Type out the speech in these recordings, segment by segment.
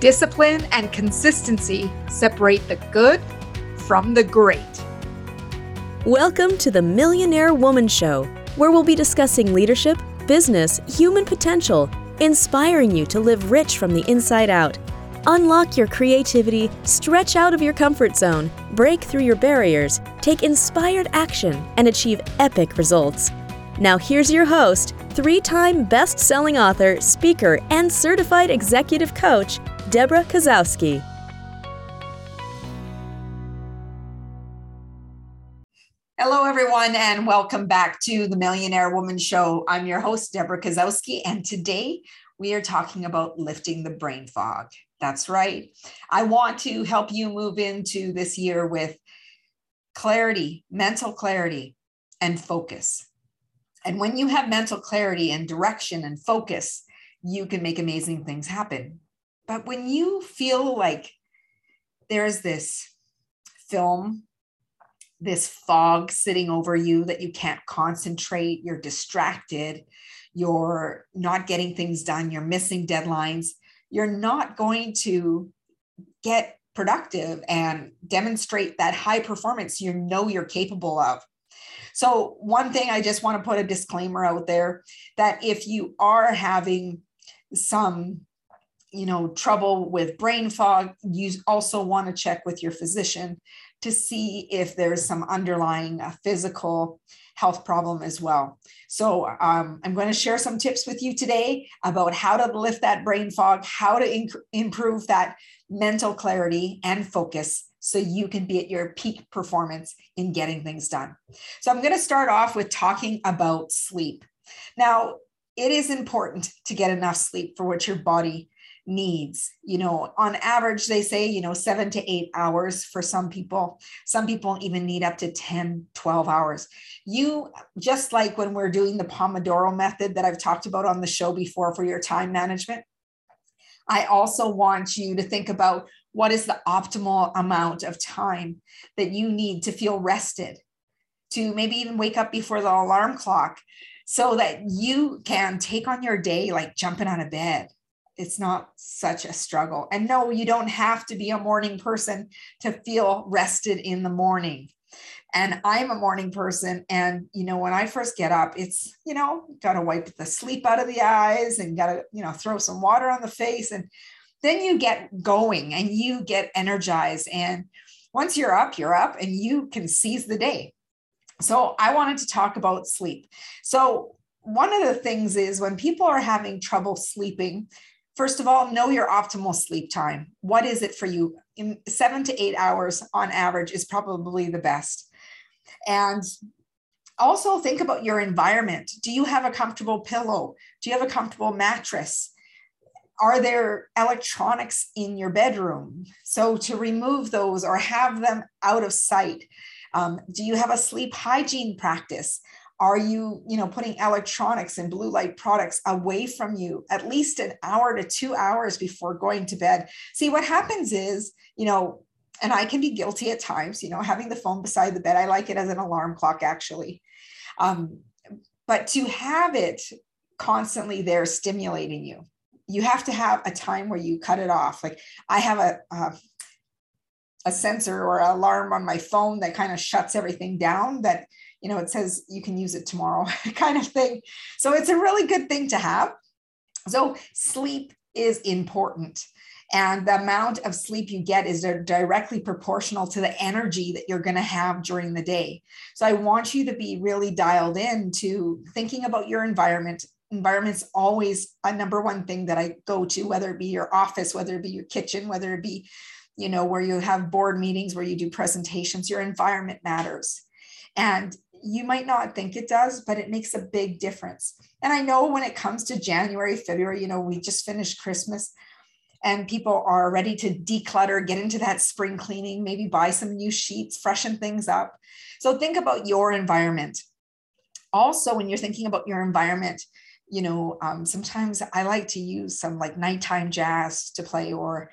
Discipline and consistency separate the good from the great. Welcome to the Millionaire Woman Show, where we'll be discussing leadership, business, human potential, inspiring you to live rich from the inside out. Unlock your creativity, stretch out of your comfort zone, break through your barriers, take inspired action, and achieve epic results. Now, here's your host, three time best selling author, speaker, and certified executive coach, Debra Kasowski. Hello, everyone, and welcome back to the Millionaire Woman Show. I'm your host, Debra Kasowski, and today we are talking about lifting the brain fog. That's right. I want to help you move into this year with clarity, mental clarity, and focus. And when you have mental clarity and direction and focus, you can make amazing things happen. But when you feel like there's this film, this fog sitting over you that you can't concentrate, you're distracted, you're not getting things done, you're missing deadlines, you're not going to get productive and demonstrate that high performance you know you're capable of. So, one thing I just want to put a disclaimer out there that if you are having some you know trouble with brain fog you also want to check with your physician to see if there's some underlying uh, physical health problem as well. So um, i'm going to share some tips with you today about how to lift that brain fog how to inc- improve that mental clarity and focus so you can be at your peak performance in getting things done. So i'm going to start off with talking about sleep. Now it is important to get enough sleep for what your body needs. You know on average they say you know 7 to 8 hours for some people. Some people even need up to 10 12 hours. You just like when we're doing the pomodoro method that I've talked about on the show before for your time management I also want you to think about what is the optimal amount of time that you need to feel rested to maybe even wake up before the alarm clock so that you can take on your day like jumping out of bed it's not such a struggle. And no, you don't have to be a morning person to feel rested in the morning. And I'm a morning person. And, you know, when I first get up, it's, you know, got to wipe the sleep out of the eyes and got to, you know, throw some water on the face. And then you get going and you get energized. And once you're up, you're up and you can seize the day. So I wanted to talk about sleep. So one of the things is when people are having trouble sleeping, First of all, know your optimal sleep time. What is it for you? In seven to eight hours on average is probably the best. And also think about your environment. Do you have a comfortable pillow? Do you have a comfortable mattress? Are there electronics in your bedroom? So to remove those or have them out of sight. Um, do you have a sleep hygiene practice? Are you you know putting electronics and blue light products away from you at least an hour to two hours before going to bed? See what happens is you know and i can be guilty at times you know having the phone beside the bed i like it as an alarm clock actually. Um, but to have it constantly there stimulating you you have to have a time where you cut it off. Like i have a, a a sensor or alarm on my phone that kind of shuts everything down that you know, it says you can use it tomorrow kind of thing. So it's a really good thing to have. So sleep is important. And the amount of sleep you get is directly proportional to the energy that you're going to have during the day. So I want you to be really dialed in to thinking about your environment. Environment's always a number one thing that I go to, whether it be your office, whether it be your kitchen, whether it be, you know, where you have board meetings, where you do presentations, your environment matters. And you might not think it does, but it makes a big difference. And I know when it comes to January, February, you know, we just finished Christmas and people are ready to declutter, get into that spring cleaning, maybe buy some new sheets, freshen things up. So think about your environment. Also, when you're thinking about your environment, you know, um, sometimes I like to use some like nighttime jazz to play, or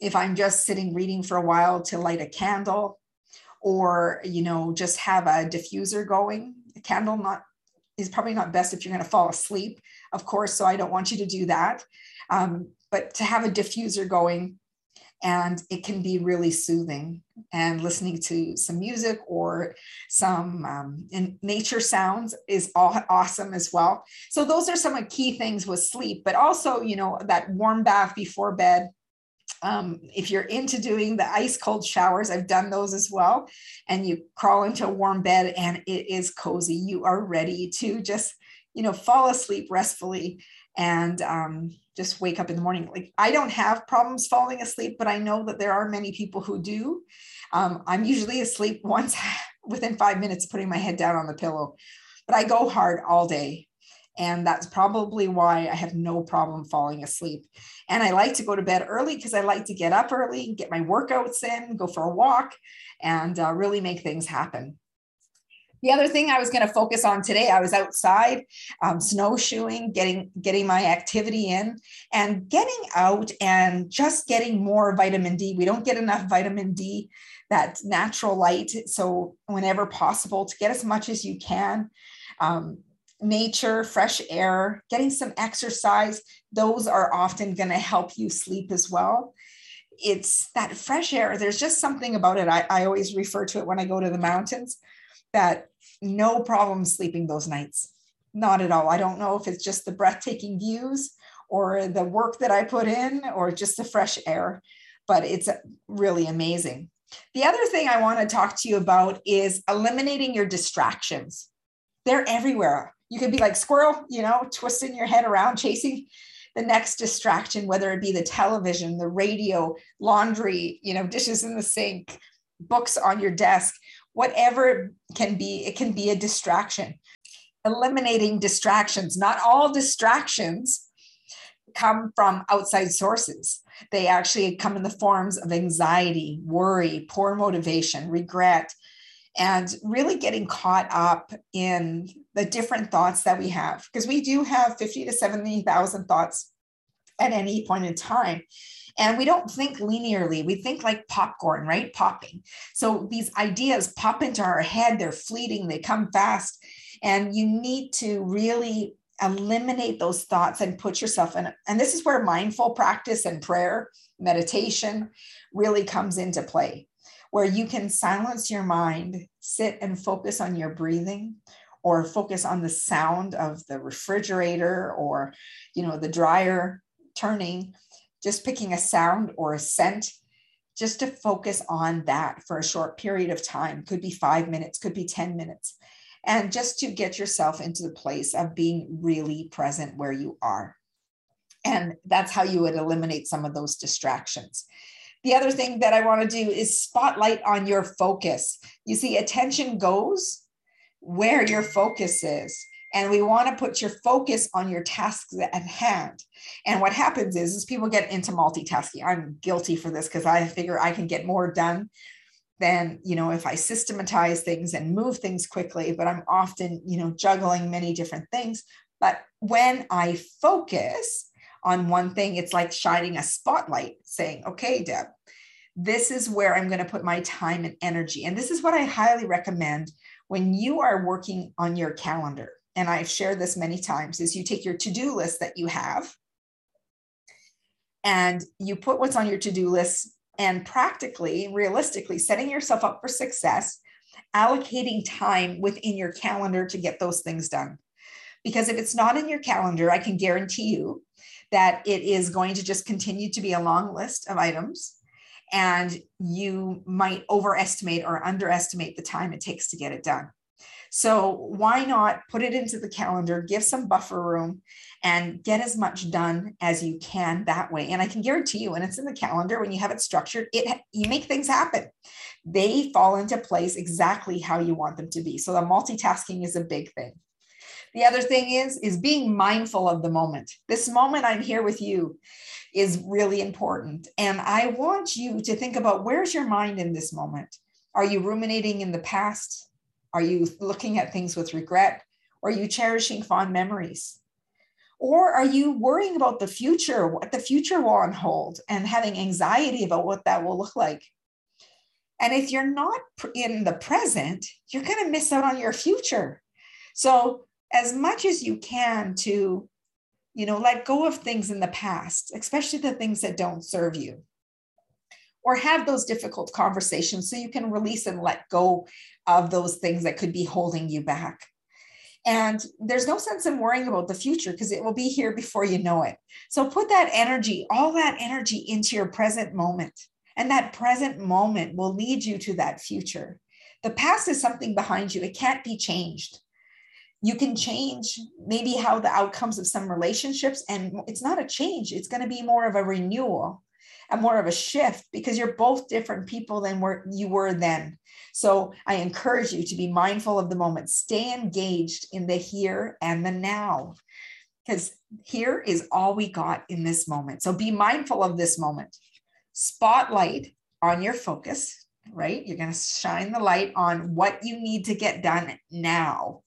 if I'm just sitting reading for a while, to light a candle or you know just have a diffuser going. A candle not is probably not best if you're going to fall asleep of course so i don't want you to do that. Um, but to have a diffuser going and it can be really soothing and listening to some music or some um, nature sounds is all awesome as well. So those are some of key things with sleep but also you know that warm bath before bed um, if you're into doing the ice cold showers i've done those as well and you crawl into a warm bed and it is cozy you are ready to just you know fall asleep restfully and um, just wake up in the morning. Like I don't have problems falling asleep, but I know that there are many people who do. Um, I'm usually asleep once within five minutes, putting my head down on the pillow, but I go hard all day. And that's probably why I have no problem falling asleep. And I like to go to bed early because I like to get up early, get my workouts in, go for a walk, and uh, really make things happen. The other thing I was going to focus on today, I was outside um, snowshoeing, getting getting my activity in, and getting out and just getting more vitamin D. We don't get enough vitamin D, that natural light. So whenever possible, to get as much as you can. Um, nature, fresh air, getting some exercise, those are often going to help you sleep as well it's that fresh air. There's just something about it. I, I always refer to it when I go to the mountains that no problem sleeping those nights. Not at all. I don't know if it's just the breathtaking views or the work that I put in or just the fresh air, but it's really amazing. The other thing I want to talk to you about is eliminating your distractions. They're everywhere. You could be like squirrel, you know, twisting your head around, chasing the next distraction, whether it be the television, the radio, laundry, you know, dishes in the sink, books on your desk whatever it can be, it can be a distraction. Eliminating distractions. Not all distractions come from outside sources. They actually come in the forms of anxiety, worry, poor motivation, regret, and really getting caught up in the different thoughts that we have. Because we do have 50 to 70,000 thoughts at any point in time. And we don't think linearly, we think like popcorn, right? Popping. So these ideas pop into our head, they're fleeting, they come fast. And you need to really eliminate those thoughts and put yourself in. And this is where mindful practice and prayer, meditation really comes into play, where you can silence your mind, sit and focus on your breathing or focus on the sound of the refrigerator or you know the dryer turning just picking a sound or a scent just to focus on that for a short period of time. Could be five minutes could be 10 minutes. And just to get yourself into the place of being really present where you are. And that's how you would eliminate some of those distractions the other thing that i want to do is spotlight on your focus. You see attention goes where your focus is and we want to put your focus on your tasks at hand. And what happens is is people get into multitasking. I'm guilty for this because i figure i can get more done than you know if i systematize things and move things quickly but i'm often you know juggling many different things. But when i focus on one thing it's like shining a spotlight saying okay deb this is where i'm going to put my time and energy. And this is what i highly recommend when you are working on your calendar. And I've shared this many times, is you take your to do list that you have and you put what's on your to do list and practically, realistically, setting yourself up for success, allocating time within your calendar to get those things done. Because if it's not in your calendar, I can guarantee you that it is going to just continue to be a long list of items and you might overestimate or underestimate the time it takes to get it done. So why not put it into the calendar, give some buffer room, and get as much done as you can that way. And I can guarantee you, when it's in the calendar, when you have it structured, it you make things happen. They fall into place exactly how you want them to be. So the multitasking is a big thing. The other thing is is being mindful of the moment. This moment I'm here with you is really important. And I want you to think about where's your mind in this moment? Are you ruminating in the past? Are you looking at things with regret? Are you cherishing fond memories? Or are you worrying about the future, what the future will unfold, and having anxiety about what that will look like? And if you're not in the present, you're going to miss out on your future. So, as much as you can to You know, let go of things in the past, especially the things that don't serve you. Or have those difficult conversations so you can release and let go of those things that could be holding you back. And there's no sense in worrying about the future because it will be here before you know it. So put that energy, all that energy into your present moment. And that present moment will lead you to that future. The past is something behind you, it can't be changed. You can change maybe how the outcomes of some relationships, and it's not a change, it's going to be more of a renewal and more of a shift because you're both different people than where you were then. So I encourage you to be mindful of the moment, stay engaged in the here and the now, because here is all we got in this moment. So be mindful of this moment. Spotlight on your focus, right? You're going to shine the light on what you need to get done now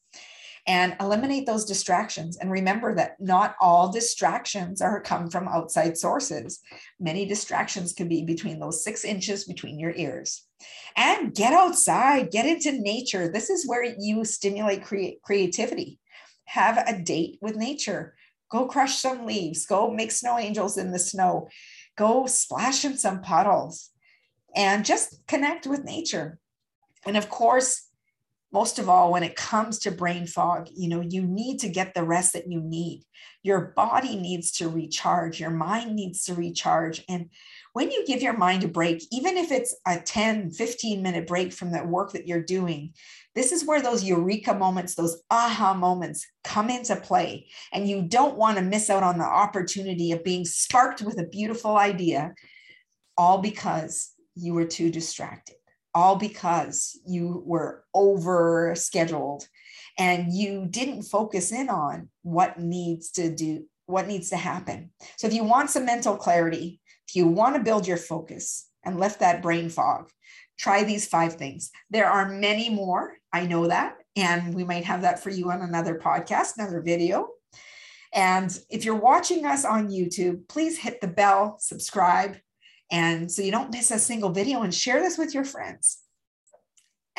and eliminate those distractions. And remember that not all distractions are come from outside sources. Many distractions can be between those six inches between your ears. And get outside get into nature. This is where you stimulate cre- creativity. Have a date with nature. Go crush some leaves. Go make snow angels in the snow. Go splash in some puddles. And just connect with nature. And of course most of all when it comes to brain fog you know you need to get the rest that you need. Your body needs to recharge. Your mind needs to recharge. And when you give your mind a break even if it's a 10 15 minute break from that work that you're doing this is where those eureka moments those aha moments come into play. And you don't want to miss out on the opportunity of being sparked with a beautiful idea all because you were too distracted all because you were over scheduled and you didn't focus in on what needs to do what needs to happen. So if you want some mental clarity if you want to build your focus and lift that brain fog try these five things. There are many more i know that and we might have that for you on another podcast another video. And if you're watching us on youtube please hit the bell subscribe and so you don't miss a single video and share this with your friends.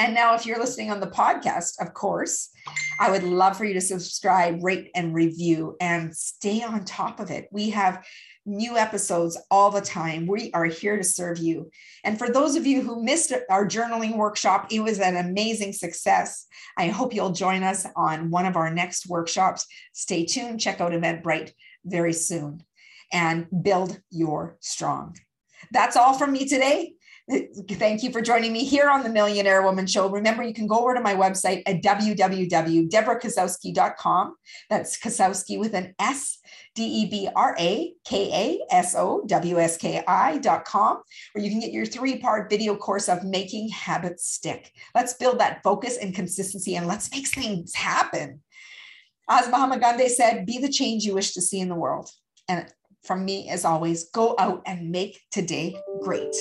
And now, if you're listening on the podcast, of course, I would love for you to subscribe, rate, and review and stay on top of it. We have new episodes all the time. We are here to serve you. And for those of you who missed our journaling workshop, it was an amazing success. I hope you'll join us on one of our next workshops. Stay tuned, check out Eventbrite very soon, and build your strong. That's all from me today. Thank you for joining me here on the Millionaire Woman Show. Remember, you can go over to my website at www.debrakasowski.com. That's Kasowski with an S, D E B R A K A S O W S K I.com, where you can get your three part video course of making habits stick. Let's build that focus and consistency and let's make things happen. As Mahatma Gandhi said, be the change you wish to see in the world. And from me, as always, go out and make today great.